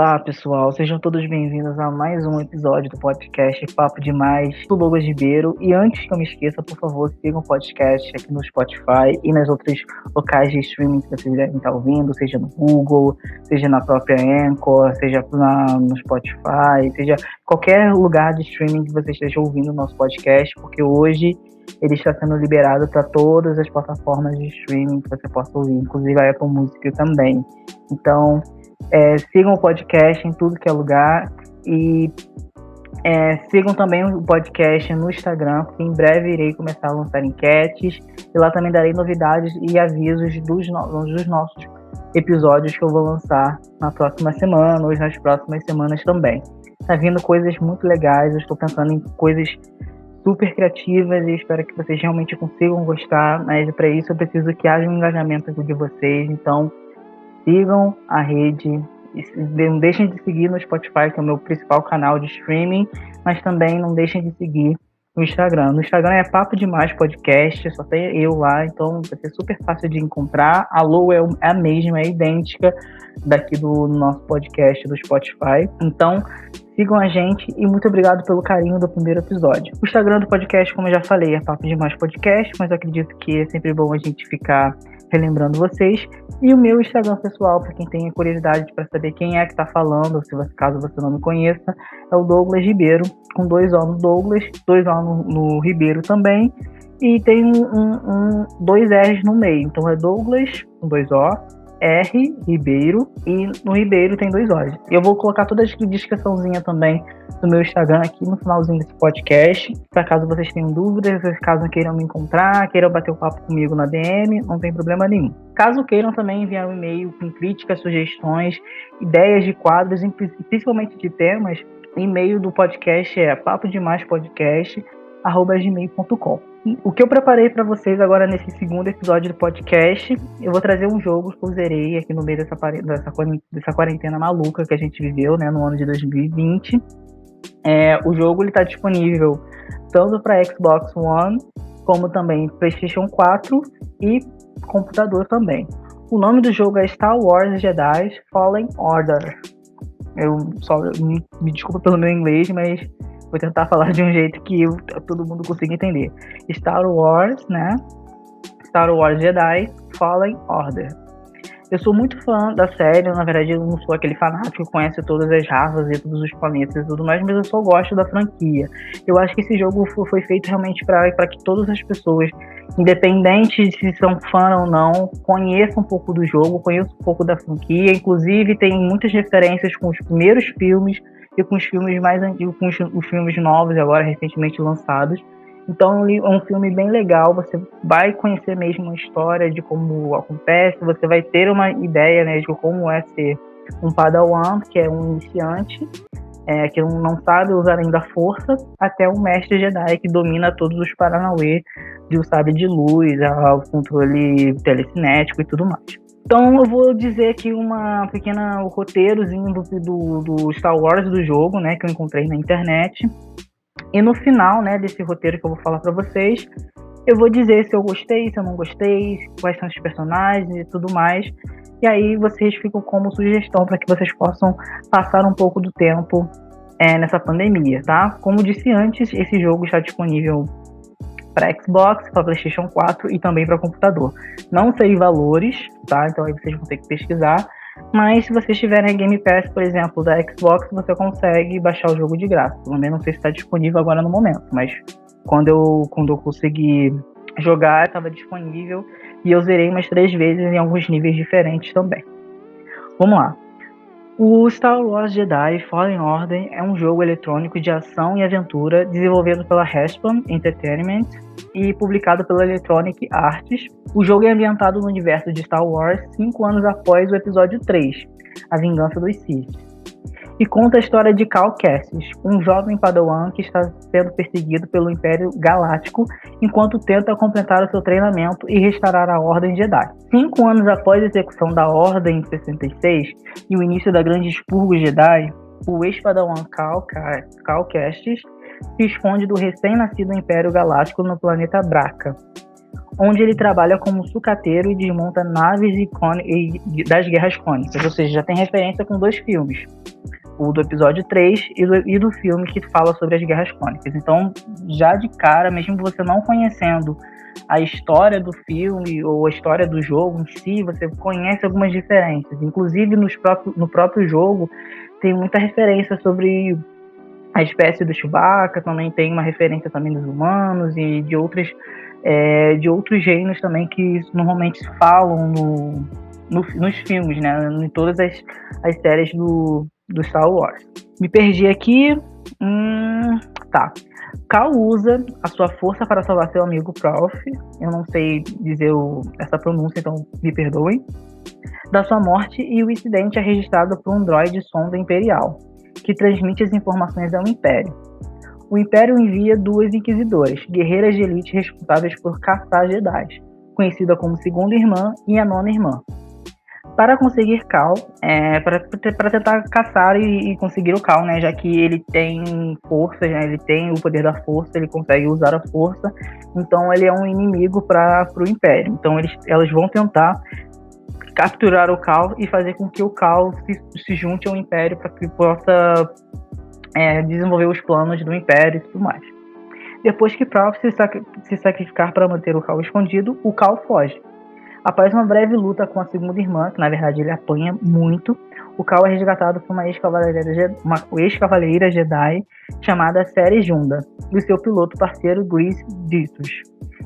Olá, pessoal, sejam todos bem-vindos a mais um episódio do podcast Papo Demais do Douglas Ribeiro. E antes que eu me esqueça, por favor, sigam o podcast aqui no Spotify e nas outras locais de streaming que vocês devem estar ouvindo, seja no Google, seja na própria Anchor, seja na, no Spotify, seja qualquer lugar de streaming que você esteja ouvindo o nosso podcast, porque hoje ele está sendo liberado para todas as plataformas de streaming que você possa ouvir, inclusive a Apple Music também. Então, é, sigam o podcast em tudo que é lugar e é, sigam também o podcast no Instagram, em breve irei começar a lançar enquetes e lá também darei novidades e avisos dos, no dos nossos episódios que eu vou lançar na próxima semana ou nas próximas semanas também. Tá vindo coisas muito legais, eu estou pensando em coisas super criativas e espero que vocês realmente consigam gostar, mas para isso eu preciso que haja um engajamento de vocês, então sigam a rede, não deixem de seguir no Spotify, que é o meu principal canal de streaming, mas também não deixem de seguir no Instagram. No Instagram é Papo Demais Podcast, só tem eu lá, então vai ser super fácil de encontrar. A Lou é, é a mesma, é idêntica daqui do nosso podcast do Spotify. Então, sigam a gente e muito obrigado pelo carinho do primeiro episódio. O Instagram do podcast, como eu já falei, é Papo Demais Podcast, mas acredito que é sempre bom a gente ficar relembrando vocês. E o meu Instagram pessoal, para quem tem curiosidade para saber quem é que está falando, se você, caso você não me conheça, é o Douglas Ribeiro, com dois O no Douglas, dois O no, no Ribeiro também, e tem um, um, dois R's no meio. Então é Douglas, com dois O, R Ribeiro e no Ribeiro tem dois olhos. Eu vou colocar toda a descriçãozinha também do meu Instagram aqui no finalzinho desse podcast, para caso vocês tenham dúvidas, caso queiram me encontrar, queiram bater o papo comigo na DM, não tem problema nenhum. Caso queiram também enviar um e-mail com críticas, sugestões, ideias de quadros, principalmente de temas, e-mail do podcast é papo demais podcast gmail.com. O que eu preparei para vocês agora nesse segundo episódio do podcast, eu vou trazer um jogo que eu zerei aqui no meio dessa, dessa, dessa quarentena maluca que a gente viveu, né, no ano de 2020. É, o jogo está disponível tanto para Xbox One, como também PlayStation 4 e computador também. O nome do jogo é Star Wars Jedi Fallen Order. Eu só me, desculpa pelo meu inglês, mas Vou tentar falar de um jeito que todo mundo consiga entender. Star Wars, né? Star Wars Jedi Fallen Order. Eu sou muito fã da série, na verdade eu não sou aquele fanático que conhece todas as raças e todos os planetas e tudo mais, mas eu só gosto da franquia. Eu acho que esse jogo foi feito realmente para que todas as pessoas, independente de se são fã ou não, conheçam um pouco do jogo, conheçam um pouco da franquia. Inclusive tem muitas referências com os primeiros filmes, e com os filmes mais antigos, com os, filmes novos agora recentemente lançados. Então é um filme bem legal, você vai conhecer mesmo a história de como acontece, você vai ter uma ideia né, de como é ser um Padawan, que é um iniciante, é, que não sabe usar ainda a força, até um mestre Jedi que domina todos os Paranauê de o sabre de luz, o controle telecinético e tudo mais. Então eu vou dizer aqui uma pequena roteirozinho do, do, do, Star Wars do jogo, né, que eu encontrei na internet. E no final, né, desse roteiro que eu vou falar para vocês, eu vou dizer se eu gostei, se eu não gostei, quais são os personagens e tudo mais. E aí vocês ficam como sugestão para que vocês possam passar um pouco do tempo é, nessa pandemia, tá? Como disse antes, esse jogo está disponível para Xbox, para PlayStation 4 e também para computador. Não sei valores, tá? Então aí vocês vão ter que pesquisar. Mas se vocês tiverem Game Pass, por exemplo, da Xbox, você consegue baixar o jogo de graça. Pelo menos não sei se está disponível agora no momento, mas quando eu, quando eu consegui jogar, estava disponível e eu zerei umas três vezes em alguns níveis diferentes também. Vamos lá. O Star Wars Jedi Fallen Order é um jogo eletrônico de ação e aventura desenvolvido pela Respawn Entertainment e publicado pela Electronic Arts. O jogo é ambientado no universo de Star Wars cinco anos após o episódio 3, A Vingança dos Sith e conta a história de Cal Kestis, um jovem padawan que está sendo perseguido pelo Império Galáctico enquanto tenta completar o seu treinamento e restaurar a Ordem Jedi. Cinco anos após a execução da Ordem em 66 e o início da Grande Expurgo Jedi, o ex-padawan Cal, Cal Kestis se esconde do recém-nascido Império Galáctico no planeta Braca, onde ele trabalha como sucateiro e desmonta naves e das guerras cônicas, ou seja, já tem referência com dois filmes, o do episódio 3 e do, e do filme que fala sobre as guerras cônicas. Então, já de cara, mesmo você não conhecendo a história do filme ou a história do jogo em si, você conhece algumas diferenças. Inclusive, nos no próprio jogo, tem muita referência sobre a espécie do Chewbacca, também tem uma referência também dos humanos e de outras é, de outros gêneros também que normalmente falam no, no, nos filmes, né? Em todas as, as séries do, do Star Wars. Me perdi aqui. Hum, tá. Cal usa a sua força para salvar seu amigo Prof. Eu não sei dizer o, essa pronúncia, então me perdoem. Da sua morte e o incidente é registrado por um droide sonda imperial, que transmite as informações ao Império. O Império envia duas inquisidoras, guerreiras de elite responsáveis por caçar Jedi, conhecida como Segunda Irmã e a Nona Irmã, para conseguir Cal, é, para, tentar caçar e, e, conseguir o Cal, né? Já que ele tem força, né, ele tem o poder da força, ele consegue usar a força, então ele é um inimigo para o Império. Então eles, elas vão tentar capturar o Cal e fazer com que o Cal se, se junte ao Império para que possa é, desenvolver os planos do Império e tudo mais. Depois que Prof se, se sacrificar para manter o Cal escondido, o Cal foge. Após uma breve luta com a segunda irmã, que na verdade ele apanha muito, o Cal é resgatado por uma ex-cavaleira ex Jedi chamada Seri Junda, e seu piloto parceiro Grease Ditus,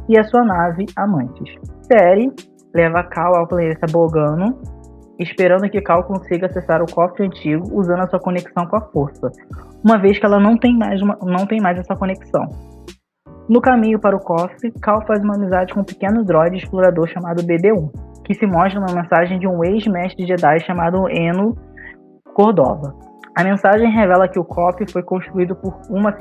e a sua nave Amantes. Seri leva Cal ao planeta Bogano, esperando que Cal consiga acessar o cofre antigo usando a sua conexão com a força, uma vez que ela não tem mais, uma, não tem mais essa conexão. No caminho para o cofre, Cal faz uma amizade com um pequeno droide explorador chamado BB-1, que se mostra uma mensagem de um ex-mestre Jedi chamado Eno Cordova. A mensagem revela que o cofre foi construído por uma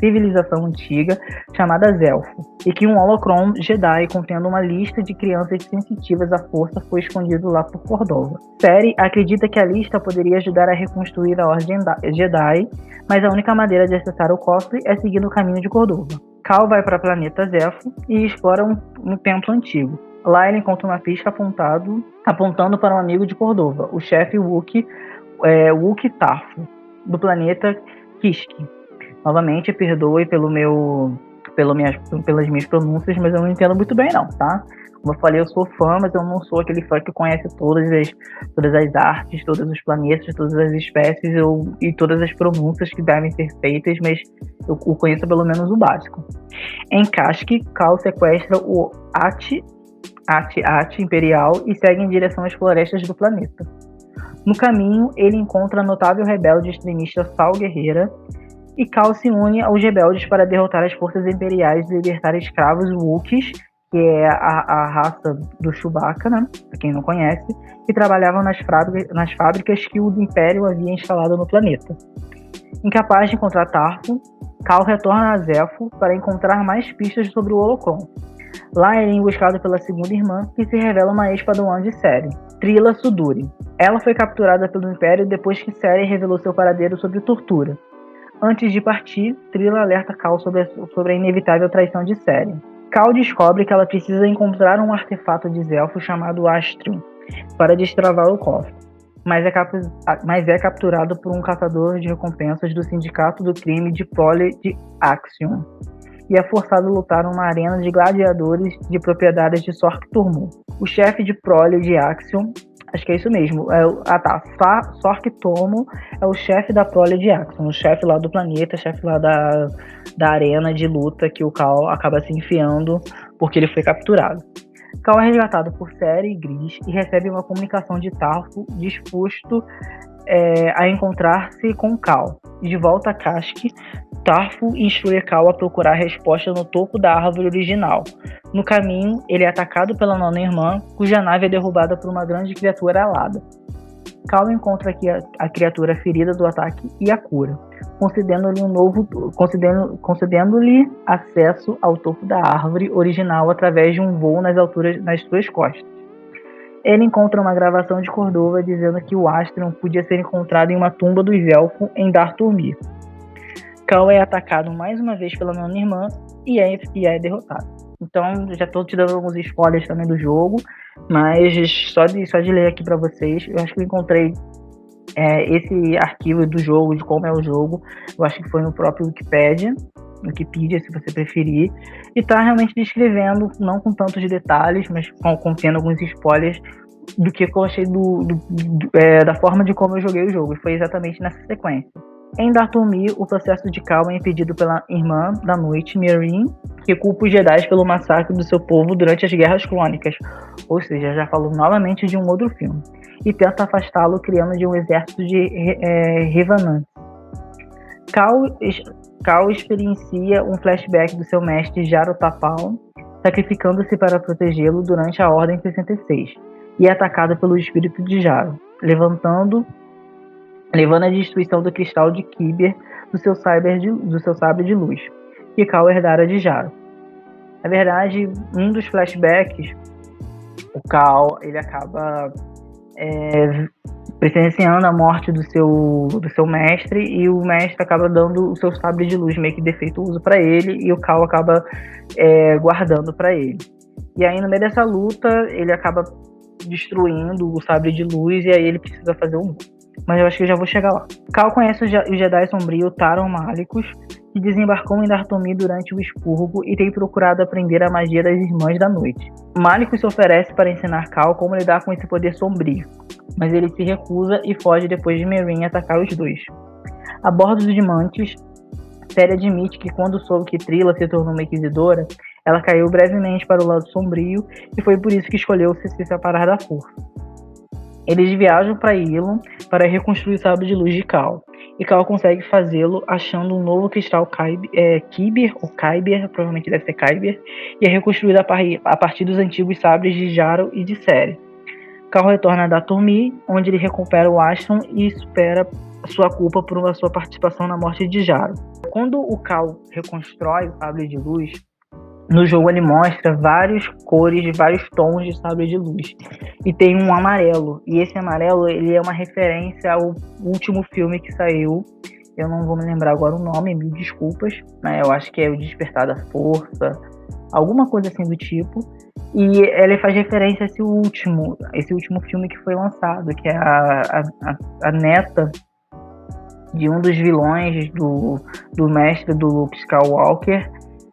civilização antiga chamada Zelfo, e que um holocron Jedi contendo uma lista de crianças sensitivas à força foi escondido lá por Cordova. Seri acredita que a lista poderia ajudar a reconstruir a Ordem Jedi, mas a única maneira de acessar o cofre é seguindo o caminho de Cordova. Cal vai para o planeta Zefo e explora um, um, templo antigo. Lá ele encontra uma pista apontado, apontando para um amigo de Cordova, o chefe Wookie, é, Wookie Tafo, do planeta Kiski. Novamente, perdoe pelo meu, pelo minhas, pelas minhas pronúncias, mas eu não entendo muito bem não, tá? Como eu falei, eu sou fã, mas eu não sou aquele fã que conhece todas as, todas as artes, todos os planetas, todas as espécies eu, e todas as pronúncias que devem ser feitas, mas eu, eu conheço pelo menos o básico. Em Kasky, Cal sequestra o Ati, Ati Ati Imperial e segue em direção às florestas do planeta. No caminho, ele encontra a notável rebelde extremista Sal Guerreira e Cal se une aos rebeldes para derrotar as forças imperiais e libertar escravos Wookiees que é a, a raça do Chewbacca, né? Pra quem não conhece, que trabalhavam nas, fábricas, nas fábricas que o Império havia instalado no planeta. Incapaz de encontrar Tarfo, Cal retorna a Zepho para encontrar mais pistas sobre o Holocron. Lá ele é emboscado pela segunda irmã, que se revela uma ex-padawan de Seri, Trila Suduri. Ela foi capturada pelo Império depois que Seri revelou seu paradeiro sobre tortura. Antes de partir, Trila alerta Cal sobre a, sobre a inevitável traição de Seri. Cal descobre que ela precisa encontrar um artefato de Zelfo chamado Astrium para destravar o cofre, mas é, mas é, capturado por um caçador de recompensas do Sindicato do Crime de Prole de Axion e é forçado a lutar numa arena de gladiadores de propriedades de Sork Turmu. O chefe de Prole de Axion Acho que é isso mesmo. É, ah tá. Sork Tomo é o chefe da prole de Axon, o chefe lá do planeta, chefe lá da, da arena de luta que o Cal acaba se enfiando porque ele foi capturado. Cal é resgatado por Seri e Gris e recebe uma comunicação de Tarfo disposto é, a encontrar-se com Cal. De volta a Kasky, Tarfo instrui Cal a procurar a resposta no topo da árvore original. No caminho, ele é atacado pela nona irmã, cuja nave é derrubada por uma grande criatura alada. Cal encontra aqui a, a criatura ferida do ataque e a cura, concedendo-lhe um novo concedendo, concedendo-lhe acesso ao topo da árvore original através de um voo nas alturas nas suas costas. Ele encontra uma gravação de Cordova dizendo que o Astrium podia ser encontrado em uma tumba dos elfos em Darturmir. Cal é atacado mais uma vez pela nona irmã e é, e é derrotado. Então, já estou te dando alguns spoilers também do jogo, mas só de, só de ler aqui para vocês, eu acho que eu encontrei é, esse arquivo do jogo, de como é o jogo, eu acho que foi no próprio Wikipedia, Wikipedia, se você preferir, e está realmente descrevendo, não com tantos detalhes, mas contendo alguns spoilers do que eu achei do, do, do é, da forma de como eu joguei o jogo, e foi exatamente nessa sequência. Em Dathomir, o processo de calma é impedido pela irmã da noite, Mirin, que culpa os Jedi pelo massacre do seu povo durante as Guerras Clônicas, ou seja, já falou novamente de um outro filme, e tenta afastá-lo criando de um exército de é, Revanantes. Cal, Cal experiencia um flashback do seu mestre Jaro Tapal, sacrificando-se para protegê-lo durante a Ordem 66, e é atacado pelo espírito de Jaro, levantando levando à destruição do cristal de Kyber do seu, cyber de, do seu sabre de luz, que Cal herdara de Jaro. Na verdade, um dos flashbacks, o Cal ele acaba é, presenciando a morte do seu, do seu mestre e o mestre acaba dando o seu sabre de luz meio que defeituoso para ele e o Cal acaba é, guardando para ele. E aí no meio dessa luta ele acaba destruindo o sabre de luz e aí ele precisa fazer um mas eu acho que eu já vou chegar lá. Cal conhece o Jedi sombrio Taron Malicos, que desembarcou em Dathomir durante o expurgo e tem procurado aprender a magia das Irmãs da Noite. Malicos se oferece para ensinar Cal como lidar com esse poder sombrio, mas ele se recusa e foge depois de Merin atacar os dois. A bordo dos Diamantes, Série admite que quando soube que Trilla se tornou uma inquisidora, ela caiu brevemente para o lado sombrio e foi por isso que escolheu se separar da força. Eles viajam para Ilum para reconstruir o sábio de luz de Cal. E Cal consegue fazê-lo achando um novo cristal Kyber, é, Kyber, ou Kyber, provavelmente deve ser Kyber, e é reconstruído a partir dos antigos sabres de Jaro e de Sere. Cal retorna a Datormi, onde ele recupera o Ashton e supera sua culpa por sua participação na morte de Jaro. Quando o Cal reconstrói o sábio de luz, no jogo ele mostra várias cores, vários tons de sabre de luz. E tem um amarelo. E esse amarelo ele é uma referência ao último filme que saiu. Eu não vou me lembrar agora o nome, mil desculpas. Né? Eu acho que é o Despertar da Força, alguma coisa assim do tipo. E ele faz referência a esse último, esse último filme que foi lançado, que é a, a, a neta de um dos vilões do, do mestre do Luke Skywalker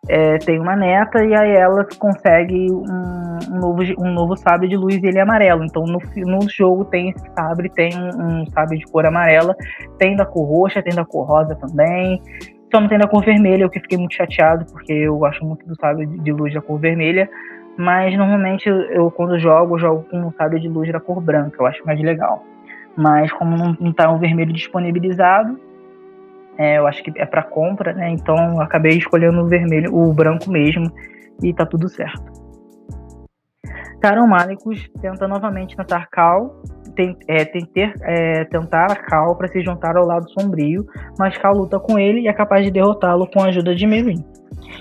é, tem uma neta e aí ela consegue um, um, novo, um novo sabre de luz e ele é amarelo. Então no, no jogo tem esse sabre, tem um, um sabre de cor amarela, tem da cor roxa, tem da cor rosa também. Só não tem da cor vermelha, o que fiquei muito chateado, porque eu gosto muito do sabre de, luz da cor vermelha. Mas normalmente eu, quando jogo, jogo com um sabre de luz da cor branca, eu acho mais legal. Mas como não, não tá o vermelho disponibilizado, é, eu acho que é para compra, né? Então acabei escolhendo o vermelho, o branco mesmo, e tá tudo certo. Taron Malicus tenta novamente matar Cal, tem, é, tem ter, é, tentar a Cal para se juntar ao lado sombrio, mas Cal luta com ele e é capaz de derrotá-lo com a ajuda de Merin,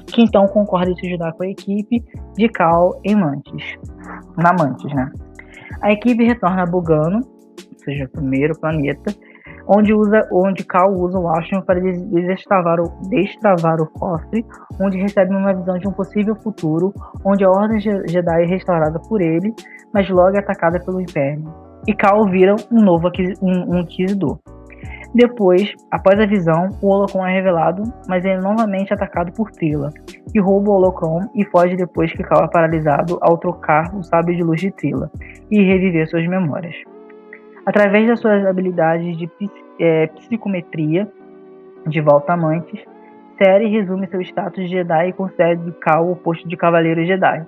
que então concorda em se ajudar com a equipe de Cal em Mantis, na Mantis, né? A equipe retorna a Bugano, ou seja, o primeiro planeta, onde, usa, onde Cal usa o Ashton para destravar o, destravar o cofre, onde recebe uma visão de um possível futuro, onde a Ordem Jedi é restaurada por ele, mas logo é atacada pelo Império. E Cal vira um novo um, um Inquisidor. Depois, após a visão, o Holocron é revelado, mas ele é novamente atacado por Trilla, que rouba o Holocron e foge depois que Cal é paralisado ao trocar o sábio de luz de Trilla e reviver suas memórias. Através das suas habilidades de é, psicometria de volta amantes, Seri resume seu status de Jedi e concede Cal o posto de Cavaleiro Jedi.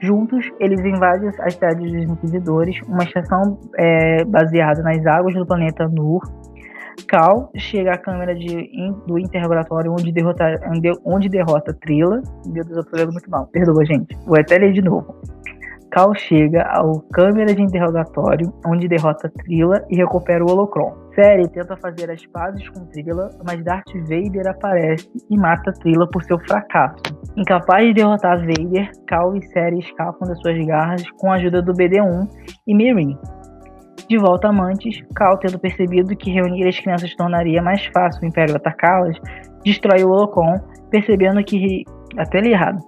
Juntos, eles invadem as sedes dos Inquisidores, uma estação é, baseada nas águas do planeta Nur. Cal chega à câmera de, do interrogatório onde, derrota, onde derrota Trilla. Meu Deus, eu tô lendo muito mal. Perdoa, gente. Vou até ler de novo. Cal chega ao câmera de interrogatório, onde derrota Trilla e recupera o Holocron. Fere tenta fazer as pazes com Trilla, mas Darth Vader aparece e mata Trilla por seu fracasso. Incapaz de derrotar Vader, Cal e Seri escapam das suas garras com a ajuda do BD-1 e Mirin. De volta a Mantis, Cal, tendo percebido que reunir as crianças tornaria mais fácil o Império atacá-las, destrói o Holocron, percebendo que até ele errado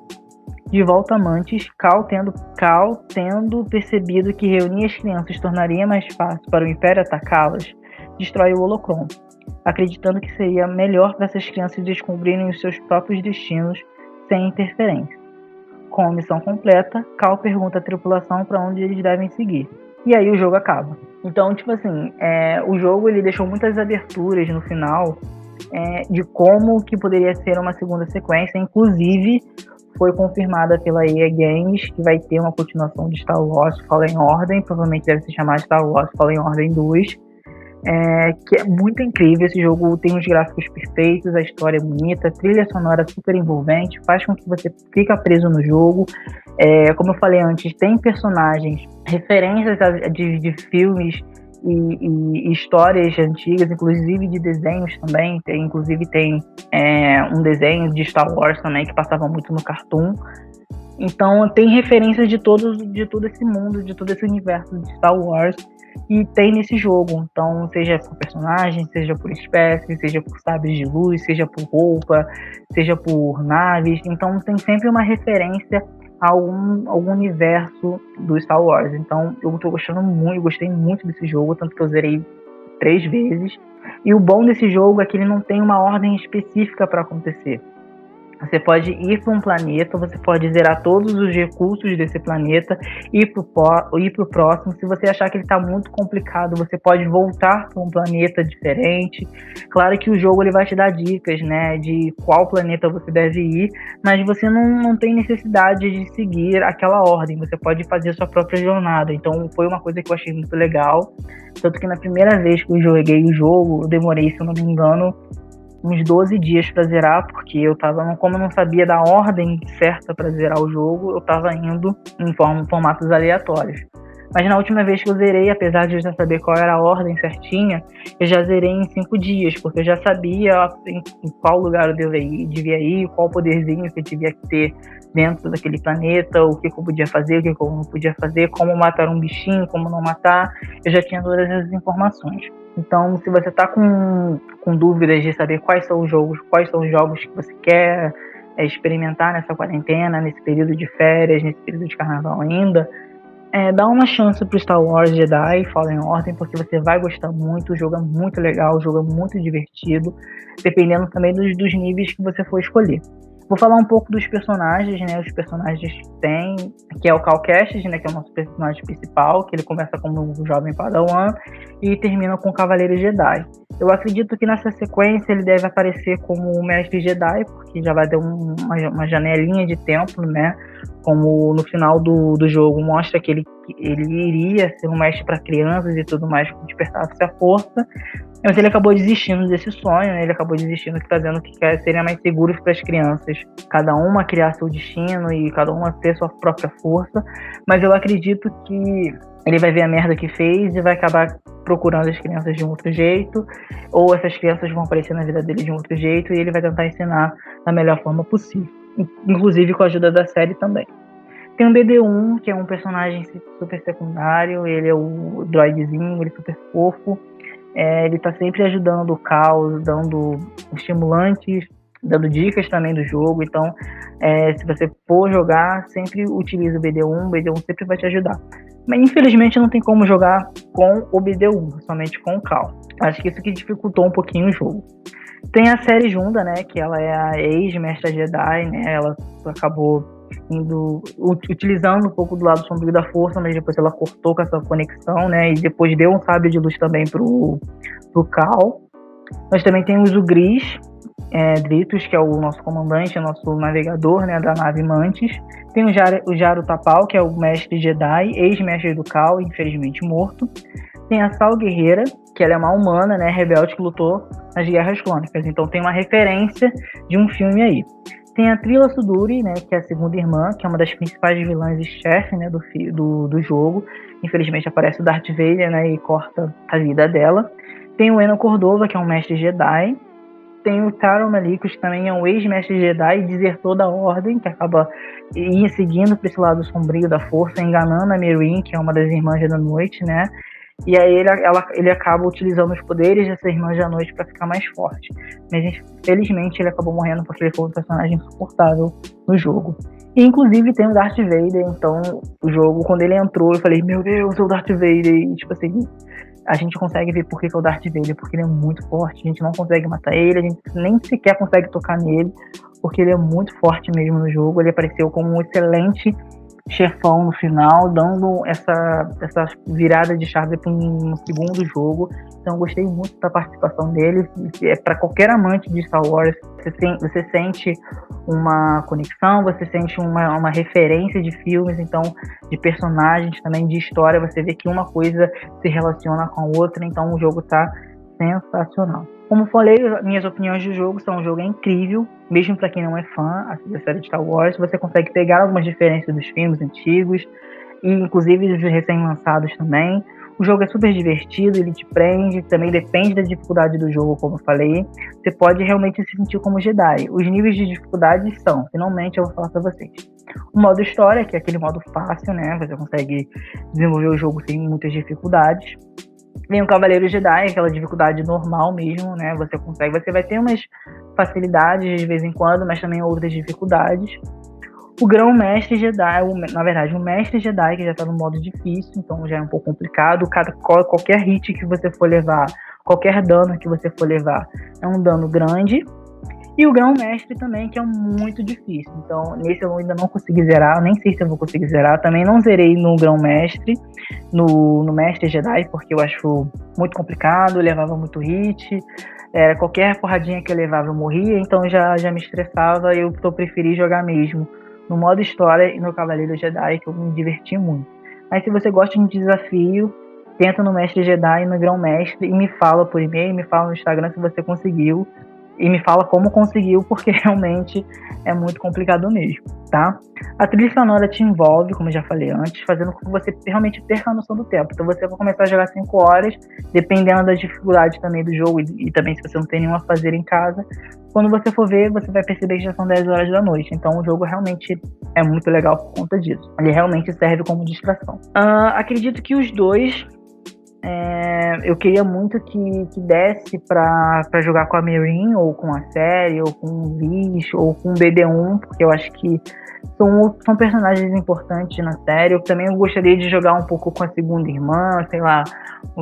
De volta a Mantis, Cal tendo, Cal tendo percebido que reunir as crianças tornaria mais fácil para o Império atacá-las, destrói o Holocron, acreditando que seria melhor para essas crianças descobrirem os seus próprios destinos sem interferência. Com a missão completa, Cal pergunta à tripulação para onde eles devem seguir. E aí o jogo acaba. Então, tipo assim, é, o jogo ele deixou muitas aberturas no final é, de como que poderia ser uma segunda sequência. Inclusive, foi confirmada pela EA Games que vai ter uma continuação de Star Wars Fallen Order, provavelmente deve se chamar Star Wars Fallen Order 2, é, que é muito incrível. Esse jogo tem uns gráficos perfeitos, a história é bonita, a trilha sonora super envolvente, faz com que você fica preso no jogo. É, como eu falei antes, tem personagens, referências de, de filmes e, histórias antigas, inclusive de desenhos também. Tem, inclusive tem é, um desenho de Star Wars também que passava muito no Cartoon. Então tem referências de todo, de todo esse mundo, de todo esse universo de Star Wars e tem nesse jogo. Então, seja por personagem, seja por espécie, seja por sabres de luz, seja por roupa, seja por naves. Então tem sempre uma referência algum, algum universo do Star Wars. Então eu tô gostando muito, gostei muito desse jogo, tanto que eu zerei três vezes. E o bom desse jogo é que ele não tem uma ordem específica para acontecer. Você pode ir para um planeta, você pode zerar todos os recursos desse planeta ir para o próximo. Se você achar que ele está muito complicado, você pode voltar para um planeta diferente. Claro que o jogo ele vai te dar dicas, né, de qual planeta você deve ir, mas você não, não tem necessidade de seguir aquela ordem. Você pode fazer sua própria jornada. Então foi uma coisa que eu achei muito legal. Tanto que na primeira vez que eu joguei o jogo, eu demorei, se eu não me engano, uns 12 dias para zerar, porque eu tava, como eu não sabia da ordem certa para zerar o jogo, eu tava indo em formatos aleatórios. Mas na última vez que eu zerei, apesar de eu já saber qual era a ordem certinha, eu já zerei em cinco dias, porque eu já sabia em, qual lugar eu devia ir, qual poderzinho que eu devia ter dentro daquele planeta, o que, eu podia fazer, o que, que eu não podia fazer, como matar um bichinho, como não matar. Eu já tinha todas essas informações. Então, se você está com, com dúvidas de saber quais são os jogos, quais são os jogos que você quer é, experimentar nessa quarentena, nesse período de férias, nesse período de carnaval ainda, é, dá uma chance pro Star Wars Jedi Fallen Order, porque você vai gostar muito, o jogo é muito legal, o jogo é muito divertido, dependendo também dos, dos níveis que você for escolher. Vou falar um pouco dos personagens, né? Os personagens tem, que é o Cal Kestis, né? Que é o nosso personagem principal, que ele começa como um jovem padawan e termina com o Cavaleiro Jedi. Eu acredito que nessa sequência ele deve aparecer como o Mestre Jedi, porque já vai ter um, uma, uma janelinha de tempo, né? Como no final do, do jogo mostra que ele, ele iria ser um mestre para crianças e tudo mais, que despertasse a força. Mas ele acabou desistindo desse sonho, né? ele acabou desistindo, fazendo que quer seria mais seguro para as crianças, cada uma criar seu destino e cada uma ter sua própria força. Mas eu acredito que ele vai ver a merda que fez e vai acabar procurando as crianças de um outro jeito, ou essas crianças vão aparecer na vida dele de um outro jeito e ele vai tentar ensinar da melhor forma possível, inclusive com a ajuda da série também. Tem o BD1, que é um personagem super secundário, ele é o droidzinho, ele é super fofo, é, ele está sempre ajudando o caos, dando estimulantes, dando dicas também do jogo. Então, é, se você for jogar, sempre utilize o BD1, o BD1 sempre vai te ajudar. Mas infelizmente não tem como jogar com o BD1, somente com o Cal. Acho que isso que dificultou um pouquinho o jogo. Tem a série Junda, né? Que ela é a ex-mestra Jedi, né? Ela acabou indo utilizando um pouco do lado sombrio da força, mas depois ela cortou com essa conexão, né? E depois deu um sábio de luz também pro, pro Cal. Nós também temos o Gris, é, Dritus, que é o nosso comandante, o nosso navegador, né, da nave Mantis. Tem o Jaro, o Jaro Tapal, que é o mestre Jedi, ex-mestre do Cal, infelizmente morto. Tem a Sal Guerreira, que ela é uma humana, né, rebelde que lutou nas Guerras Clônicas. Então tem uma referência de um filme aí. Tem a Trila Suduri, né, que é a segunda irmã, que é uma das principais vilãs e chefe né, do, do, do jogo. Infelizmente aparece o Darth Vader né, e corta a vida dela. Tem o Eno Cordova, que é um mestre Jedi. Tem o Taron Malik, que também é um ex-mestre Jedi e desertor da Ordem, que acaba seguindo para esse lado sombrio da força, enganando a Meereen, que é uma das irmãs da noite, né? E aí ele, ela, ele acaba utilizando os poderes dessa irmã da noite para ficar mais forte. Mas felizmente ele acabou morrendo porque ele foi um personagem insuportável no jogo. E, inclusive tem o Darth Vader, então o jogo, quando ele entrou, eu falei, meu Deus, é o Darth Vader. E tipo assim, a gente consegue ver por que, é o Darth Vader, porque ele é muito forte, a gente não consegue matar ele, a gente nem sequer consegue tocar nele, porque ele é muito forte mesmo no jogo. Ele apareceu como um excelente chefão no final, dando essa, essa virada de chave para um segundo jogo. Então, gostei muito da participação dele. É para qualquer amante de Star Wars, você, tem, você sente uma conexão, você sente uma, uma referência de filmes, então de personagens também, de história. Você vê que uma coisa se relaciona com a outra. Então, o jogo está sensacional. Como falei, minhas opiniões do jogo são um jogo incrível, mesmo para quem não é fã assim, da série de Star Wars. Você consegue pegar algumas diferenças dos filmes antigos e inclusive dos recém-lançados também. O jogo é super divertido, ele te prende, também depende da dificuldade do jogo, como eu falei. Você pode realmente se sentir como Jedi. Os níveis de dificuldade são, finalmente eu vou falar para vocês. O modo história, que é aquele modo fácil, né? Você consegue desenvolver o jogo sem muitas dificuldades. Vem o Cavaleiro Jedi, aquela dificuldade normal mesmo, né? Você consegue, você vai ter umas facilidades de vez em quando, mas também outras dificuldades. O Grão Mestre Jedi, o, na verdade, o Mestre Jedi, que já tá no modo difícil, então já é um pouco complicado. Cada, qualquer hit que você for levar, qualquer dano que você for levar, é um dano grande. E o grão-mestre também, que é muito difícil. Então, nesse eu ainda não consegui zerar, nem sei se eu vou conseguir zerar. Também não zerei no grão-mestre, no, no mestre Jedi, porque eu acho muito complicado, levava muito hit. É, qualquer porradinha que eu levava eu morria, então já, já me estressava e eu, eu preferi jogar mesmo no modo história e no Cavaleiro Jedi, que eu me diverti muito. Mas se você gosta de desafio, tenta no Mestre Jedi e no Grão Mestre e me fala por e-mail, me fala no Instagram se você conseguiu e me fala como conseguiu, porque realmente é muito complicado mesmo, tá? A trilha sonora te envolve, como eu já falei antes, fazendo com que você realmente perca a noção do tempo. Então você vai começar a jogar 5 horas, dependendo da dificuldade também do jogo e, e, também se você não tem nenhuma a fazer em casa. Quando você for ver, você vai perceber que já são 10 horas da noite. Então o jogo realmente é muito legal por conta disso. Ele realmente serve como distração. Uh, acredito que os dois é, eu queria muito que, que desse para jogar com a Mirin, ou com a série, ou com o Vish, ou com o BD1, porque eu acho que são, são personagens importantes na série. Eu também gostaria de jogar um pouco com a segunda irmã, sei lá,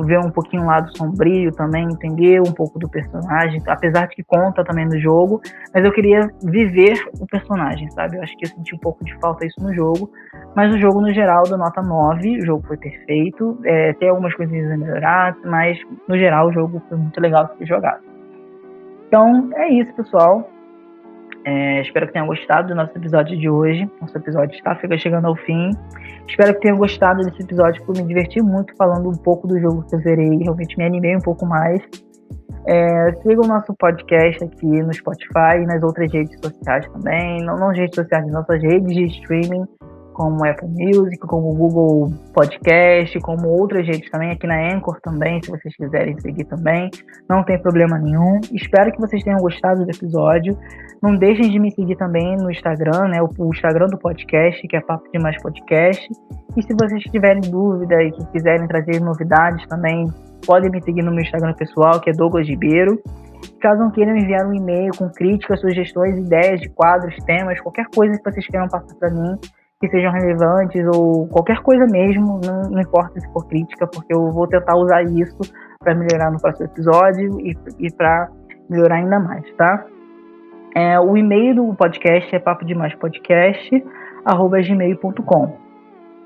ver um pouquinho o lado sombrio também, entender um pouco do personagem, apesar de que conta também no jogo, mas eu queria viver o personagem, sabe? Eu acho que eu senti um pouco de falta isso no jogo, mas o jogo no geral do nota 9, o jogo foi perfeito, é, tem algumas coisinhas a melhorar, mas no geral o jogo foi muito legal de ser jogado. Então é isso, pessoal. É, espero que tenham gostado do nosso episódio de hoje. Nosso episódio está chegando ao fim. Espero que tenham gostado desse episódio, porque eu me diverti muito falando um pouco do jogo que eu zerei. Realmente me animei um pouco mais. É, siga o nosso podcast aqui no Spotify e nas outras redes sociais também. Não, nas redes sociais, nas nossas redes de streaming como Apple Music, como Google Podcast, como outras redes também, aqui na Anchor também, se vocês quiserem seguir também, não tem problema nenhum. Espero que vocês tenham gostado do episódio. Não deixem de me seguir também no Instagram, né, o Instagram do podcast, que é Papo Demais Podcast. E se vocês tiverem dúvida e quiserem trazer novidades também, podem me seguir no meu Instagram pessoal, que é Douglas Ribeiro. Caso não queiram enviar um e-mail com críticas, sugestões, ideias de quadros, temas, qualquer coisa que vocês queiram passar para mim, que sejam relevantes ou qualquer coisa mesmo, não, não, importa se for crítica, porque eu vou tentar usar isso para melhorar no próximo episódio e, e para melhorar ainda mais, tá? É, o e-mail do podcast é papo demais podcast gmail.com.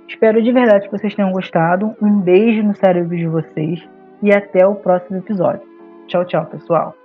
Espero de verdade que vocês tenham gostado. Um beijo no cérebro de vocês e até o próximo episódio. Tchau, tchau, pessoal.